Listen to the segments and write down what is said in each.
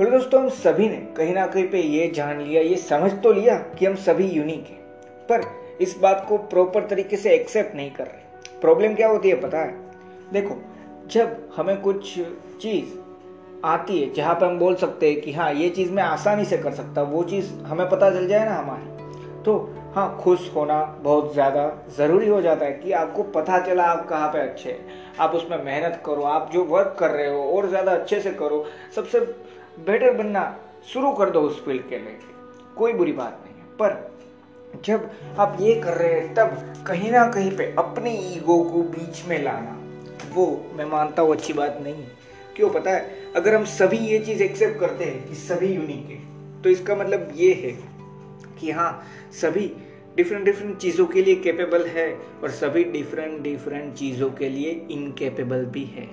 Hello दोस्तों हम सभी ने कहीं ना कहीं पे ये जान लिया, ये समझ तो लिया कि हम सभी यूनिक हैं। पर इस बात को प्रॉपर तरीके से एक्सेप्ट नहीं कर रहे। प्रॉब्लम क्या होती है पता है? देखो, जब हमें कुछ चीज़ आती है, जहाँ पे हम बोल सकते हैं कि हाँ ये चीज़ मैं आसानी से कर सकता वो चीज़ हमें पता चल जाए ना हमारी। तो हाँ खुश होना बहुत ज़्यादा ज़रूरी हो जाता है कि आपको पता चला आप कहाँ पे अच्छे हैं। आप उसमें मेहनत करो, आप जो वर्क कर रहे हो और ज़्यादा अच्छे से करो, सबसे बेटर बनना शुरू कर दो उस फ़ील्ड के लिए। कोई बुरी बात नहीं है। पर जब आप ये कर रहे हैं, तब कहीं ना कहीं पे अपने ईगो को बीच में लाना, वो मैं मानता हूँ अच्छी बात नहीं क्यों पता है? अगर हम सभी ये चीज़ एक्सेप्ट करते हैं कि सभी यूनिक है तो इसका मतलब ये है कि हाँ सभी डिफरेंट डिफरेंट चीज़ों के लिए कैपेबल है और सभी डिफरेंट डिफरेंट चीज़ों के लिए इनकेपेबल भी है।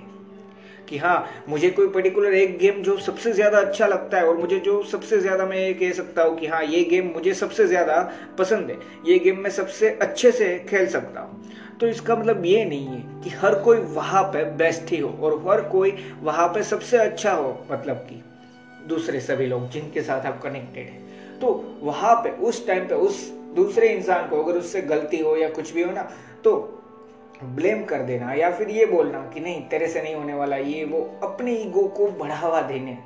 कि हाँ मुझे कोई पर्टिकुलर एक गेम जो सबसे ज़्यादा अच्छा लगता है और मुझे जो सबसे ज़्यादा मैं ये कह सकता हूँ कि हाँ ये गेम मुझे सबसे ज़्यादा पसंद है। ये गेम मैं सबसे अच्छे से खेल सकता हूँ। तो इसका मतलब ये नहीं है कि हर कोई वहाँ पे बेस्ट ही हो और हर कोई वहाँ पे सबसे अच्छा हो मतलब कि दूसरे सभी लोग जिनके साथ आप कनेक्टेड है। तो वहाँ पे, उस टाइम पे, उस दूसरे इंसान को अगर उससे गलती हो या कुछ भी हो ना तो ब्लेम कर देना या फिर ये बोलना कि नहीं, तेरे से नहीं होने वाला, ये वो अपने ईगो को बढ़ावा देने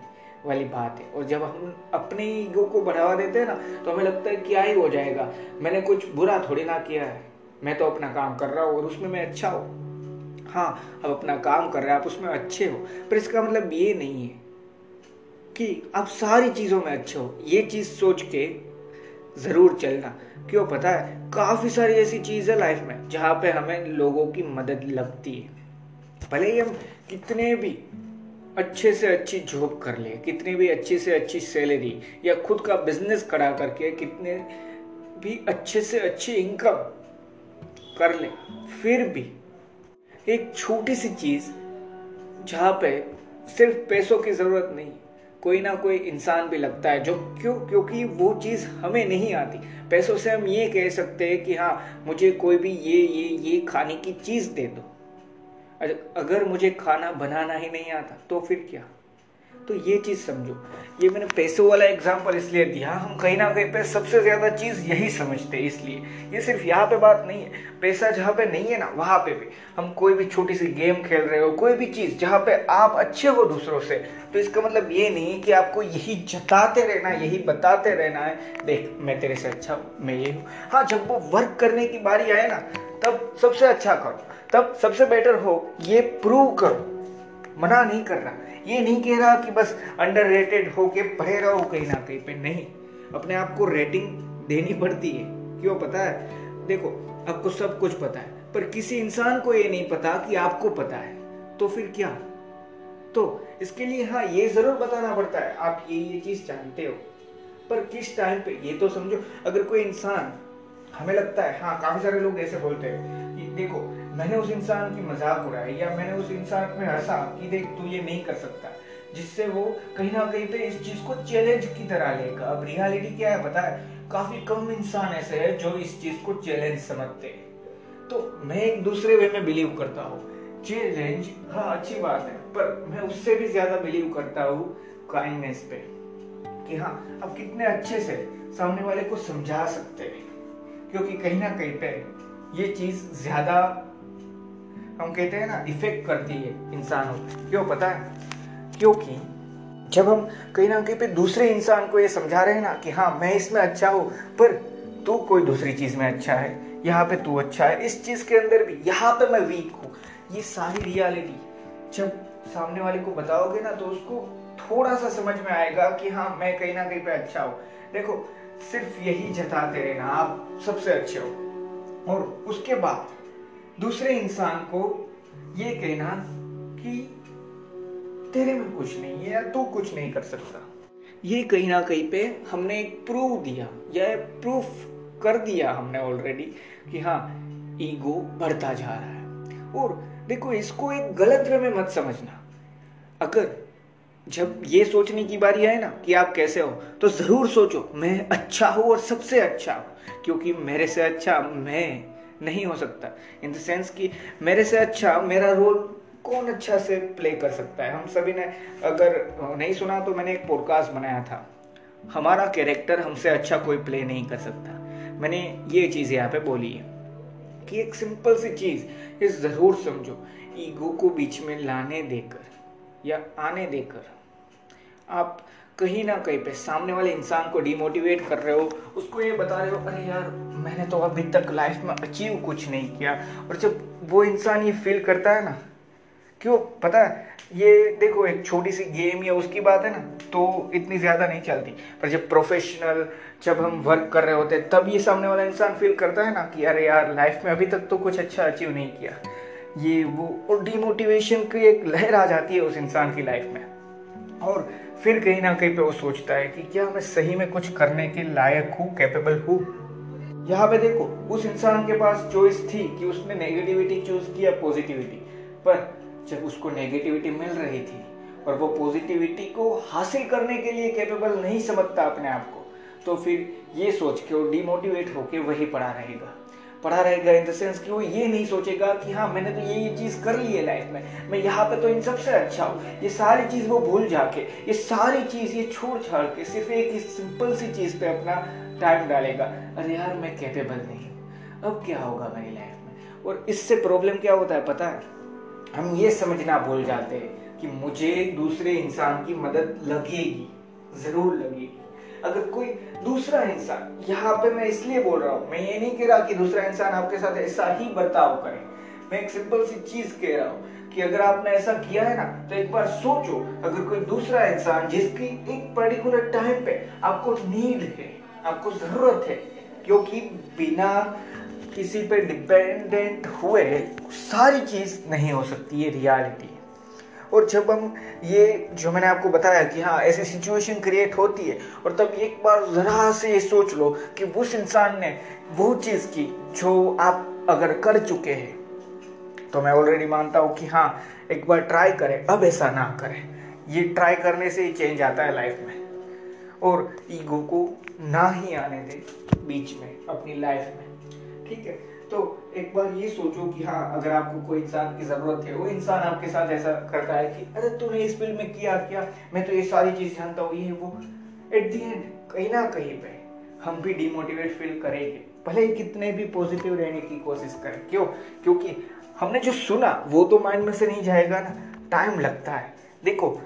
वाली बात है। और जब हम अपने ईगो को बढ़ावा देते हैं ना तो हमें लगता है क्या ही हो जाएगा। मैंने कुछ बुरा थोड़ी ना किया है। मैं तो अपना काम कर रहा हूँ और उसमें मैं अच्छा हूँ। हाँ अब अपना काम कर रहे हैं, आप उसमें अच्छे हो। पर इसका मतलब ये नहीं है कि आप सारी चीज़ों में अच्छे हो। ये चीज़ सोच के ज़रूर चलना। क्यों पता है, काफ़ी सारी ऐसी चीज़ है लाइफ में, जहाँ पे हमें लोगों की मदद लगती है। भले ही हम कितने भी अच्छे से अच्छी जॉब कर ले, कितनी भी अच्छी से अच्छी सैलरी या खुद का बिज़नेस खड़ा करके कितने भी अच्छे से अच्छी इनकम कर ले, फिर भी एक छोटी सी चीज़ जहाँ पे सिर्फ़ पैसों की ज़रूरत नहीं कोई ना कोई इंसान भी लगता है, जो क्यों, क्योंकि वो चीज़ हमें नहीं आती। पैसों से हम ये कह सकते हैं कि हाँ मुझे कोई भी ये ये ये खाने की चीज़ दे दो। अगर मुझे खाना बनाना ही नहीं आता तो फिर क्या? तो ये चीज़ समझो। ये मैंने पैसों वाला एग्ज़ाम्पल इसलिए दिया। हम कहीं ना कहीं पे सबसे ज़्यादा चीज़ यही समझते हैं इसलिए। ये सिर्फ़ यहाँ पे बात नहीं है। पैसा जहाँ पे नहीं है ना, वहाँ पे भी। हम कोई भी छोटी सी गेम खेल रहे हो, कोई भी चीज़ जहाँ पे आप अच्छे हो दूसरों से तो इसका मतलब ये नहीं कि आपको यही जताते रहना, यही बताते रहना है, देख, मैं तेरे से अच्छा मैं ये हूँ। हाँ जब वो वर्क करने की बारी आए ना, तब सबसे अच्छा करो। तब सबसे बेटर हो, ये प्रूव करो। मना नहीं कर रहा ये नहीं कह रहा कि बस अंडर रेटेड होके पढ़े रहो कहीं ना कहीं पे, नहीं। अपने आप को रेटिंग देनी पड़ती है। क्यों पता है? देखो, आपको सब कुछ पता है, पर किसी इंसान को ये नहीं पता कि आपको पता है। तो फिर क्या? तो इसके लिए हाँ ये ज़रूर बताना पड़ता है, आप ये ये चीज़ जानते हो। पर किस टाइम पे? ये तो समझो, अगर कोई इंसान, हमें लगता है हाँ काफ़ी सारे लोग ऐसे बोलते हैं देखो मैंने उस इंसान की मज़ाक उड़ाई या मैंने उस इंसान में हंसा कि देख तू ये नहीं कर सकता, जिससे वो कहीं ना कहीं पे इस चीज़ को चैलेंज की तरह लेगा। अब रियलिटी क्या है पता है? काफ़ी कम इंसान ऐसे है जो इस चीज़ को चैलेंज समझते हैं। तो मैं एक दूसरे वे में बिलीव करता हूँ। चैलेंज हाँ अच्छी बात है, पर मैं उससे भी ज़्यादा बिलीव करता हूँ काइंडनेस पे, कि हाँ अब कितने अच्छे से सामने वाले को समझा सकते हैं। क्योंकि कहीं ना कहीं पे ये चीज़ ज़्यादा हम कहते हैं ना इफ़ेक्ट करती है इंसानों पर क्यों पता है? क्योंकि जब हम कहीं ना कहीं पे दूसरे इंसान को ये समझा रहे हैं ना कि हाँ मैं इसमें अच्छा हूँ, पर तू कोई दूसरी चीज़ में अच्छा है, यहाँ पे तू अच्छा है, इस चीज़ के अंदर भी, यहाँ पे मैं वीक हूँ। ये सारी रियलिटी जब सामने वाले को बताओगे ना तो उसको थोड़ा सा समझ में आएगा कि हाँ मैं कहीं ना कहीं पे अच्छा हूँ। देखो, सिर्फ़ यही जताते रहना, आप सबसे अच्छे हो। और उसके बाद दूसरे इंसान को ये कहना कि तेरे में कुछ नहीं है या तू कुछ नहीं कर सकता। ये कहीं ना कहीं पे हमने एक प्रूव दिया, या प्रूफ कर दिया हमने ऑलरेडी कि हाँ ईगो बढ़ता जा रहा है। और देखो, इसको एक गलत वे में मत समझना। अगर जब ये सोचने की बारी आए ना कि आप कैसे हो तो ज़रूर सोचो, मैं अच्छा हूँ और सबसे अच्छा हूँ, क्योंकि मेरे से अच्छा मैं नहीं हो सकता। इन द सेंस कि मेरे से अच्छा मेरा रोल कौन अच्छा से प्ले कर सकता है? हम सभी ने अगर नहीं सुना तो मैंने एक पॉडकास्ट बनाया था। हमारा कैरेक्टर हमसे अच्छा कोई प्ले नहीं कर सकता। मैंने ये चीज़ यहाँ पे बोली है कि एक सिंपल सी चीज़, ये ज़रूर समझो। ईगो को बीच में लाने देकर या आने देकर आप कहीं ना कहीं पे सामने वाले इंसान को डिमोटिवेट कर रहे हो, उसको ये बता रहे हो, अरे यार मैंने तो अभी तक लाइफ में अचीव कुछ नहीं किया। और जब वो इंसान ये फील करता है ना क्यों पता है, ये देखो एक छोटी सी गेम या उसकी बात है ना तो इतनी ज़्यादा नहीं चलती। पर जब प्रोफेशनल जब हम वर्क कर रहे होते हैं, तब ये सामने वाला इंसान फील करता है ना, कि अरे यार लाइफ में अभी तक तो कुछ अच्छा अचीव नहीं किया। ये वो, और डिमोटिवेशन की एक लहर आ जाती है उस इंसान की लाइफ में। और फिर कहीं ना कहीं पे वो सोचता है कि क्या मैं सही में कुछ करने के लायक हूँ कैपेबल हूँ? यहाँ पे देखो, उस इंसान के पास चॉइस थी कि उसने नेगेटिविटी चूज़ किया पॉजिटिविटी पर जब उसको नेगेटिविटी मिल रही थी और वो पॉजिटिविटी को हासिल करने के लिए कैपेबल नहीं समझता अपने आप को तो फिर ये सोच के वो डिमोटिवेट होके वही पड़ा रहेगा। पढ़ा रहेगा इन द सेंस कि वो ये नहीं सोचेगा कि हाँ मैंने तो ये ये चीज़ कर ली है लाइफ में। मैं यहाँ पे तो इन सबसे अच्छा हूँ। ये सारी चीज़ वो भूल जाके, ये सारी चीज़ ये छोड़ छाड़ के सिर्फ़ एक सिंपल सी चीज़ पे अपना टाइम डालेगा। अरे यार, मैं कैपेबल नहीं अब क्या होगा मेरी लाइफ में? और इससे प्रॉब्लम क्या होता है, पता है? हम ये समझना भूल जाते हैं कि मुझे दूसरे इंसान की मदद लगेगी, ज़रूर लगेगी। अगर कोई दूसरा इंसान, यहाँ पे मैं इसलिए बोल रहा हूँ, मैं ये नहीं कह रहा कि दूसरा इंसान आपके साथ ऐसा ही बर्ताव करे। मैं एक सिंपल सी चीज़ कह रहा हूँ कि अगर आपने ऐसा किया है ना तो एक बार सोचो, अगर कोई दूसरा इंसान जिसकी एक पर्टिकुलर टाइम पे आपको नीड है आपको ज़रूरत है, क्योंकि बिना किसी पे डिपेंडेंट हुए सारी चीज़ नहीं हो सकती, ये रियलिटी और जब हम ये जो मैंने आपको बताया कि हाँ ऐसी सिचुएशन क्रिएट होती है, और तब एक बार ज़रा से ये सोच लो कि उस इंसान ने वो चीज़ की जो आप अगर कर चुके हैं तो मैं ऑलरेडी मानता हूँ कि हाँ एक बार ट्राई करें, अब ऐसा ना करें। ये ट्राई करने से ही चेंज आता है लाइफ में। और ईगो को ना ही आने दे बीच में, अपनी लाइफ में। ठीक है? तो एक बार ये सोचो कि हाँ अगर आपको कोई इंसान की ज़रूरत है, वो इंसान आपके साथ ऐसा करता है कि, अरे, तूने इस फ़ील्ड में किया, क्या, मैं तो ये सारी चीज़ जानता हूँ, ये वो। एट दी एंड कहीं ना कहीं पे हम भी डिमोटिवेट फील करेंगे। भले कितने भी पॉजिटिव रहने की कोशिश करें। क्यों? क्योंकि हमने जो सुना, वो तो माइंड में से नहीं जाएगा ना। टाइम लगता है। देखो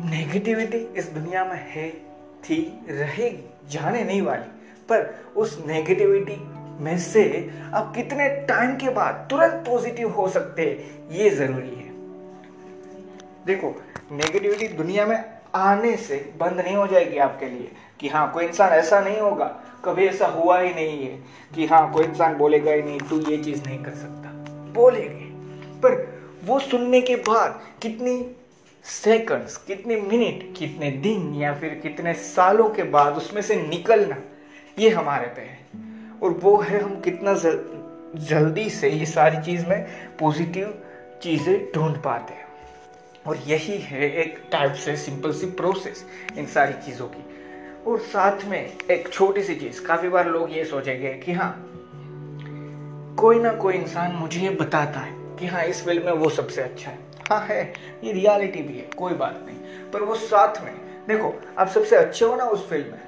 नेगेटिविटी इस दुनिया में है थी, रहेगी, जाने नहीं वाली। पर उस नेगेटिविटी में से आप कितने टाइम के बाद तुरंत पॉजिटिव हो सकते हैं ये ज़रूरी है। देखो नेगेटिविटी दुनिया में आने से बंद नहीं हो जाएगी आपके लिए कि हाँ कोई इंसान ऐसा नहीं होगा, कभी ऐसा हुआ ही नहीं है कि हाँ कोई इंसान बोलेगा ही नहीं, तू ये चीज़ नहीं कर सकता। बोलेंगे। पर वो सुनने के बाद कितनी सेकंड्स कितने मिनट कितने दिन या फिर कितने सालों के बाद उसमें से निकलना ये हमारे पे है। और वो है हम कितना जल, जल्दी से ये सारी चीज़ में पॉजिटिव चीज़ें ढूंढ पाते हैं। और यही है एक टाइप से सिंपल सी प्रोसेस इन सारी चीज़ों की। और साथ में एक छोटी सी चीज़ काफ़ी बार लोग ये सोचेंगे कि हाँ कोई ना कोई इंसान मुझे ये बताता है कि हाँ इस फ़िल्म में वो सबसे अच्छा है। हाँ है। ये रियलिटी भी है, कोई बात नहीं। पर वो साथ में, देखो, आप सबसे अच्छे हो ना उस फ़िल्म में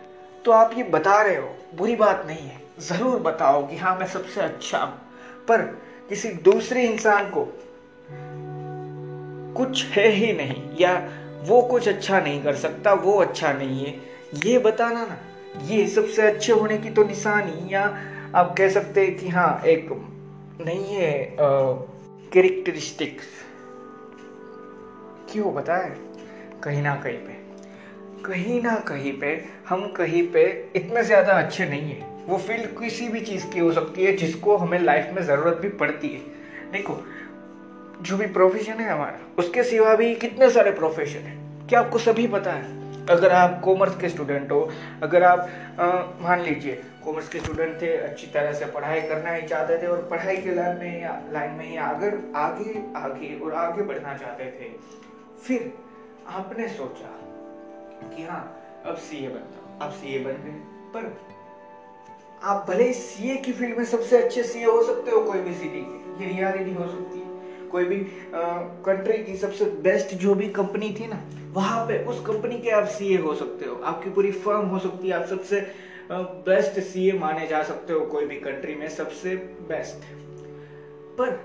तो आप ये बता रहे हो, बुरी बात नहीं है। ज़रूर बताओ कि हाँ मैं सबसे अच्छा हूँ। पर किसी दूसरे इंसान को कुछ है ही नहीं, या वो कुछ अच्छा नहीं कर सकता, वो अच्छा नहीं है। ये बताना ना, ये सबसे अच्छे होने की तो निशानी, या आप कह सकते हैं कि हाँ एक नहीं है कैरेक्टरिस्टिक्स क्यों बताए? कहीं ना कहीं पे। कहीं ना कहीं पे हम कहीं पे इतने ज़्यादा अच्छे नहीं है। वो फ़ील्ड किसी भी चीज़ की हो सकती है, जिसको हमें लाइफ में ज़रूरत भी पड़ती है। देखो, जो भी प्रोफेशन है हमारा, उसके सिवा भी कितने सारे प्रोफेशन है। क्या आपको सभी पता है? अगर आप कॉमर्स के स्टूडेंट हो, अगर आप मान लीजिए कॉमर्स के स्टूडेंट थे, अच्छी तरह से पढ़ाई करना ही चाहते थे और पढ़ाई के लाइन में लाइन में ही अगर आगे आगे और आगे बढ़ना चाहते थे फिर आपने सोचा कि हाँ अब सीए बनता। आप सीए बन गए। पर आप भले ही सीए की फ़ील्ड में सबसे अच्छे सीए हो सकते हो, कोई भी सिटी के। ये रियलिटी हो सकती है। कोई भी कंट्री की सबसे बेस्ट जो भी कंपनी थी ना, वहाँ पे उस कंपनी के आप सीए हो सकते हो। आपकी पूरी फर्म हो सकती है। आप सबसे बेस्ट सीए माने जा सकते हो, कोई भी कंट्री में सबसे बेस्ट पर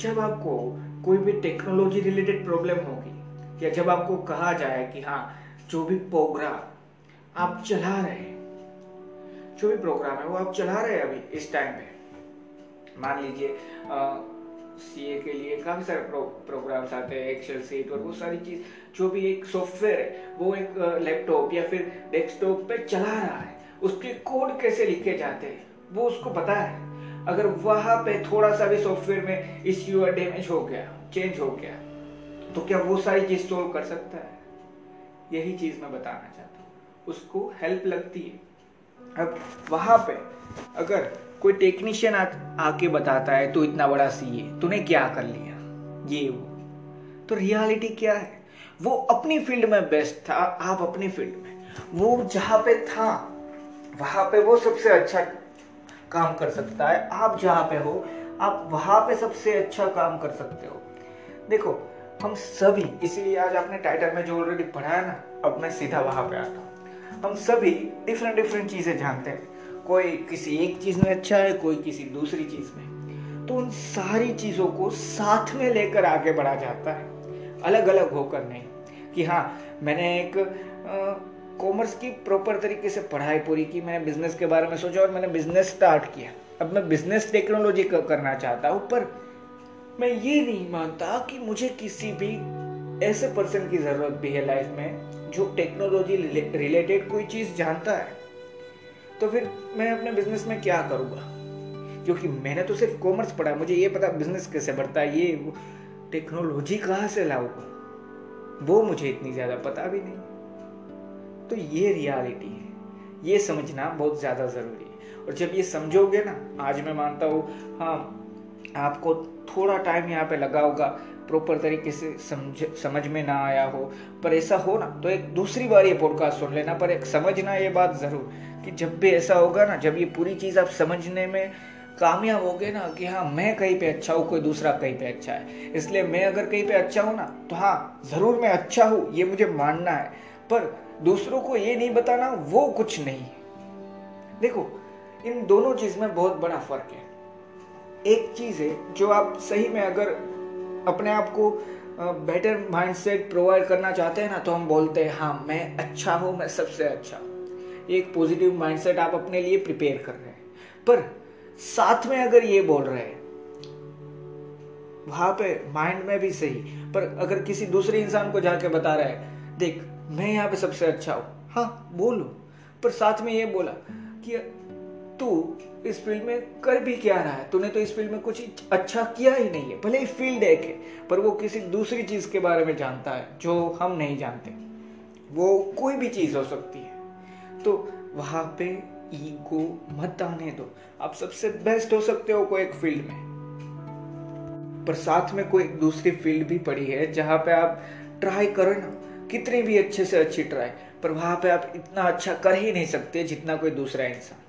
जब आपको कोई भी टेक्नोलॉजी रिलेटेड प्रॉब्लम होगी या जब आपको कहा जाए कि हाँ जो भी प्रोग्राम आप चला रहे हैं जो भी प्रोग्राम है वो आप चला रहे हैं अभी इस टाइम पे। मान लीजिए सीए के लिए काफ़ी सारे प्रो, प्रोग्राम्स आते हैं एक्सेल सीट और वो सारी चीज़ जो भी एक सॉफ्टवेयर है वो एक लैपटॉप या फिर डेस्कटॉप पे चला रहा है उसके कोड कैसे लिखे जाते हैं वो उसको पता है। अगर वहाँ पे थोड़ा सा भी सॉफ्टवेयर में इश्यू या डैमेज हो गया चेंज हो गया तो क्या वो सारी चीज़ सोल्व कर सकता है? यही चीज़ मैं बताना चाहता हूँ। उसको हेल्प लगती है। अब वहाँ पे अगर कोई टेक्नीशियन आके बताता है, तू इतना बड़ा सी है तूने क्या कर लिया? ये, वो। तो रियलिटी क्या है? वो अपनी फ़ील्ड में बेस्ट था, आप अपनी फ़ील्ड में। वो जहाँ पे था, वहाँ पे वो सबसे अच्छा काम कर सकता है। आप जहाँ पे हो, आप वहाँ पे सबसे अच्छा काम कर सकते हो। देखो, हम सभी, इसीलिए आज आपने टाइटल में जो ऑलरेडी पढ़ा है ना, अब मैं सीधा वहाँ पे आता हूँ। हम सभी डिफरेंट डिफरेंट चीज़ें जानते हैं। कोई किसी एक चीज़ में अच्छा है, कोई किसी दूसरी चीज़ में। तो उन सारी चीज़ों को साथ में लेकर आगे बढ़ा जाता है। अलग अलग होकर नहीं। कि हाँ मैंने एक कॉमर्स की प्रॉपर तरीके से पढ़ाई पूरी की, मैंने बिज़नेस के बारे में सोचा और मैंने बिज़नेस स्टार्ट किया। अब मैं बिज़नेस टेक्नोलॉजी करना चाहता हूँ, पर मैं ये नहीं मानता कि मुझे किसी भी ऐसे पर्सन की ज़रूरत भी है लाइफ में, जो टेक्नोलॉजी रिलेटेड कोई चीज़ जानता है। तो फिर मैं अपने बिज़नेस में क्या करूँगा? क्योंकि मैंने तो सिर्फ़ कॉमर्स पढ़ा मुझे ये पता बिज़नेस कैसे बढ़ता है, ये टेक्नोलॉजी कहाँ से लाऊँगा? वो मुझे इतनी ज़्यादा पता भी नहीं। तो ये रियलिटी है। ये समझना बहुत ज़्यादा ज़रूरी है। और जब ये समझोगे ना, आज मैं मानता हूँ हाँ आपको थोड़ा टाइम यहाँ पे लगा होगा प्रॉपर तरीके से समझ समझ में ना आया हो। पर ऐसा हो ना तो एक दूसरी बार ये पॉडकास्ट सुन लेना, पर एक समझना ये बात ज़रूर कि जब भी ऐसा होगा ना, जब ये पूरी चीज़ आप समझने में कामयाब हो गए ना कि हाँ मैं कहीं पे अच्छा हूँ, कोई दूसरा कहीं पे अच्छा है। इसलिए मैं अगर कहीं पे अच्छा हूँ ना तो हाँ ज़रूर मैं अच्छा हूँ, ये मुझे मानना है। पर दूसरों को ये नहीं बताना, वो कुछ नहीं। देखो, इन दोनों चीज़ में बहुत बड़ा फ़र्क है। एक चीज़ है जो आप सही में अगर अपने आप को बेटर माइंडसेट प्रोवाइड करना चाहते हैं ना तो हम बोलते हैं हाँ मैं अच्छा हूँ, मैं सबसे अच्छा एक पॉजिटिव माइंडसेट आप अपने लिए प्रिपेयर कर रहे हैं। पर साथ में अगर ये बोल रहे हैं, वहाँ पे माइंड में भी सही, पर अगर किसी दूसरे इंसान को जाके बता रहा है, देख मैं यहाँ पे सबसे अच्छा हूँ। हाँ बोलो। पर साथ में ये बोला कि तू इस फ़ील्ड में कर भी क्या रहा है? तूने तो इस फ़ील्ड में कुछ अच्छा किया ही नहीं है। भले ही फ़ील्ड एक है, पर वो किसी दूसरी चीज़ के बारे में जानता है, जो हम नहीं जानते। वो कोई भी चीज़ हो सकती है। तो वहाँ पे ईगो मत आने दो। आप सबसे बेस्ट हो सकते हो कोई एक फ़ील्ड में। पर साथ में कोई दूसरी फ़ील्ड भी पड़ी है, जहाँ पे आप ट्राई करो ना। कितनी भी अच्छे से अच्छी ट्राई, पर वहाँ पे आप इतना अच्छा कर ही नहीं सकते जितना कोई दूसरा इंसान।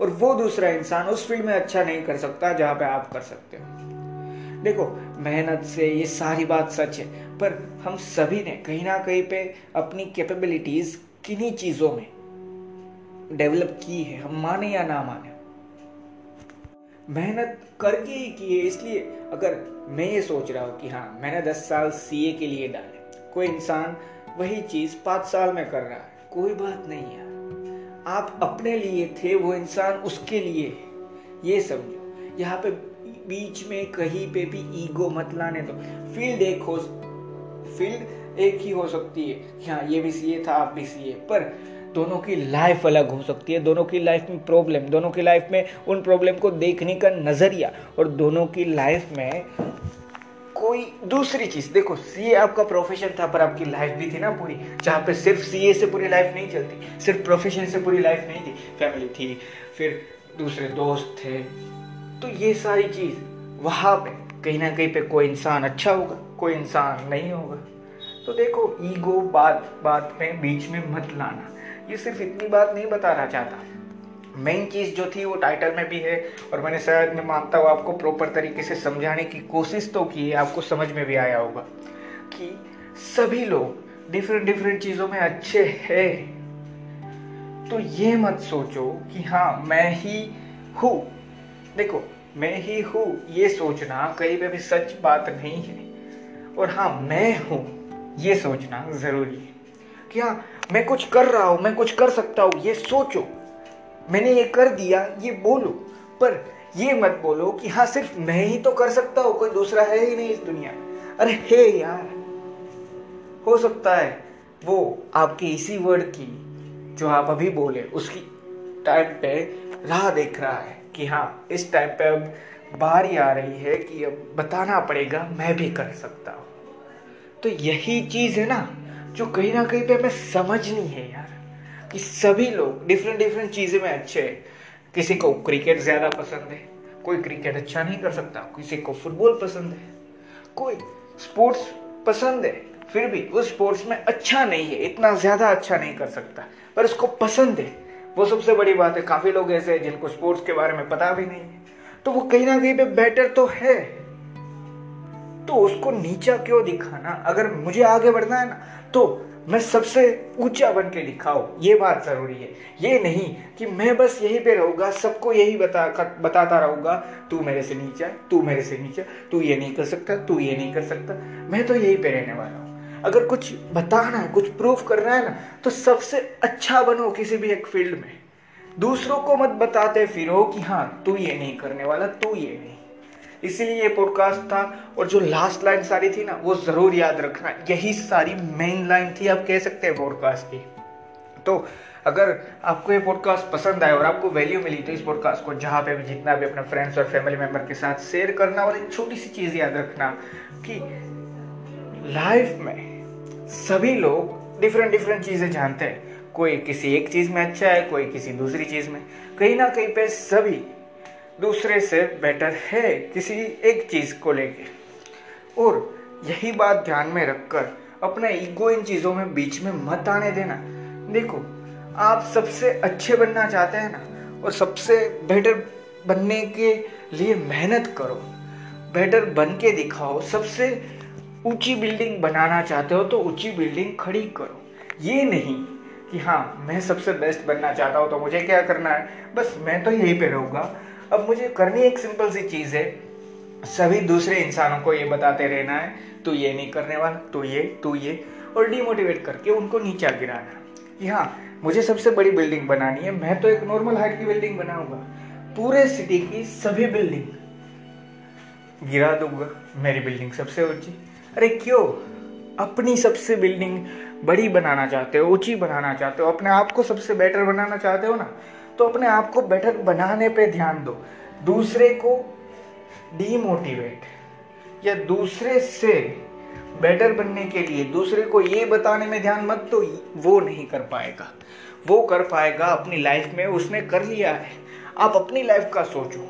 और वो दूसरा इंसान उस फ़ील्ड में अच्छा नहीं कर सकता जहाँ पे आप कर सकते हो। देखो, मेहनत से ये सारी बात सच है, पर हम सभी ने कहीं ना कहीं पे अपनी कैपेबिलिटीज किन्हीं चीज़ों में डेवलप की है, हम माने या ना माने। मेहनत करके ही की है, इसलिए अगर मैं ये सोच रहा हूँ कि हाँ मैंने दस साल सीए के लिए डाले कोई इंसान वही चीज़ पाँच साल में कर रहा है। कोई बात नहीं यार। आप अपने लिए थे, वो इंसान उसके लिए ये समझो। यहाँ पे बीच में कहीं पे भी ईगो मत लाने दो। फ़ील्ड एक हो फ़ील्ड एक ही हो सकती है। हाँ ये भी सीए था, आप भी सीए। पर दोनों की लाइफ अलग हो सकती है। दोनों की लाइफ में प्रॉब्लम, दोनों की लाइफ में उन प्रॉब्लम को देखने का नज़रिया और दोनों की लाइफ में कोई दूसरी चीज़। देखो सीए आपका प्रोफेशन था, पर आपकी लाइफ भी थी ना पूरी, जहाँ पे सिर्फ़ सीए से पूरी लाइफ नहीं चलती, सिर्फ़ प्रोफेशन से पूरी लाइफ नहीं थी। फैमिली थी, फिर दूसरे दोस्त थे। तो ये सारी चीज़, वहाँ पे कहीं ना कहीं पे कोई इंसान अच्छा होगा, कोई इंसान नहीं होगा। तो देखो ईगो बात बात में बीच में मत लाना। ये सिर्फ़ इतनी बात नहीं बताना चाहता। मेन चीज़ जो थी वो टाइटल में भी है और मैंने शायद, मैं मानता हूँ आपको प्रॉपर तरीके से समझाने की कोशिश तो की है, आपको समझ में भी आया होगा कि सभी लोग डिफरेंट डिफरेंट चीज़ों में अच्छे हैं। तो ये मत सोचो कि हाँ मैं ही हूँ। देखो, मैं ही हूँ, ये सोचना कहीं पे भी सच बात नहीं है। और हाँ मैं हूँ, ये सोचना ज़रूरी है। कि हाँ मैं कुछ कर रहा हूँ, मैं कुछ कर सकता हूँ, ये सोचो। मैंने ये कर दिया, ये बोलो। पर ये मत बोलो कि हाँ सिर्फ़ मैं ही तो कर सकता हूँ, कोई दूसरा है ही नहीं इस दुनिया में। अरे हे यार, हो सकता है वो आपके इसी वर्ड की जो आप अभी बोले, उसकी टाइम पे राह देख रहा है कि हाँ इस टाइम पे अब बारी आ रही है कि अब बताना पड़ेगा, मैं भी कर सकता हूँ। तो यही चीज़ है ना, जो कहीं ना कहीं पे हमें समझनी है यार। कि सभी लोग डिफरेंट डिफरेंट चीज़ें में अच्छे हैं। किसी को क्रिकेट ज़्यादा पसंद है, कोई क्रिकेट अच्छा नहीं कर सकता, किसी को फुटबॉल पसंद है, कोई स्पोर्ट्स पसंद है, फिर भी उस स्पोर्ट्स में अच्छा नहीं है, इतना ज़्यादा अच्छा नहीं कर सकता, पर उसको पसंद है। वो सबसे बड़ी बात है, काफ़ी लोग ऐसे हैं जिनको स्पोर्ट्स के बारे में पता भी नहीं है। तो वो कहीं ना कहीं पे बेटर तो है। तो उसको नीचा क्यों दिखाना। अगर मुझे आगे बढ़ना है ना तो मैं सबसे ऊँचा बन के दिखाओ ये बात ज़रूरी है। ये नहीं कि मैं बस यहीं पे रहूँगा, सबको यही बता बताता रहूँगा, तू मेरे से नीचा तू मेरे से नीचा तू ये नहीं कर सकता, तू ये नहीं कर सकता। मैं तो यहीं पे रहने वाला हूँ। अगर कुछ बताना है, कुछ प्रूफ करना है ना तो सबसे अच्छा बनो किसी भी एक फ़ील्ड में। दूसरों को मत बताते फिरो कि हाँ तू ये नहीं करने वाला, तू ये नहीं इसीलिए ये पॉडकास्ट था और जो लास्ट लाइन सारी थी ना, वो ज़रूर याद रखना। यही सारी मेन लाइन थी, आप कह सकते हैं पॉडकास्ट की। तो अगर आपको ये पॉडकास्ट पसंद आए और आपको वैल्यू मिली तो इस पॉडकास्ट को जहाँ पे भी जितना भी अपने फ्रेंड्स और फैमिली मेंबर के साथ शेयर करना और एक छोटी सी चीज़ याद रखना कि लाइफ में सभी लोग डिफरेंट डिफरेंट चीज़ें जानते हैं। कोई किसी एक चीज़ में अच्छा है, कोई किसी दूसरी चीज़ में। कहीं ना कहीं पे सभी दूसरे से बेटर है किसी एक चीज़ को लेके। और यही बात ध्यान में रखकर अपना ईगो इन चीज़ों में बीच में मत आने देना। देखो, आप सबसे अच्छे बनना चाहते हैं ना, और सबसे बेटर बनने के लिए मेहनत करो। बेटर बन के दिखाओ, सबसे ऊँची बिल्डिंग बनाना चाहते हो तो ऊँची बिल्डिंग खड़ी करो। ये नहीं कि हाँ मैं सबसे बेस्ट बनना चाहता हूँ तो मुझे क्या करना है? बस मैं तो यहीं पे रहूँगा। अब मुझे करनी एक सिंपल सी चीज़ है। सभी दूसरे इंसानों को ये बताते रहना है, तू ये नहीं करने वाला, तू ये तू ये। और डिमोटिवेट करके उनको नीचा गिराना कि हाँ मुझे सबसे बड़ी बिल्डिंग बनानी है, मैं तो एक नॉर्मल हाइट की बिल्डिंग बनाऊँगा। पूरे सिटी की सभी बिल्डिंग गिरा दूँगा, मेरी बिल्डिंग सबसे ऊँची। अरे क्यों? अपनी सबसे बिल्डिंग बड़ी बनाना चाहते हो, ऊँची बनाना चाहते हो, अपने आप को सबसे बेटर बनाना चाहते हो ना? तो अपने आप को बेटर बनाने पे ध्यान दो। दूसरे को डीमोटिवेट या दूसरे से बेटर बनने के लिए दूसरे को ये बताने में ध्यान मत तो वो नहीं कर पाएगा। वो कर पाएगा अपनी लाइफ में, उसने कर लिया है। आप अपनी लाइफ का सोचो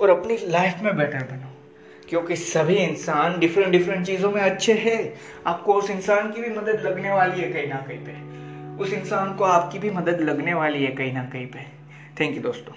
और अपनी लाइफ में बेटर बनो। क्योंकि सभी इंसान डिफरेंट डिफरेंट चीज़ों में अच्छे हैं। आपको उस इंसान की भी मदद लगने वाली है कहीं ना कहीं पे। उस इंसान को आपकी भी मदद लगने वाली है कहीं ना कहीं पे। थैंक यू दोस्तों।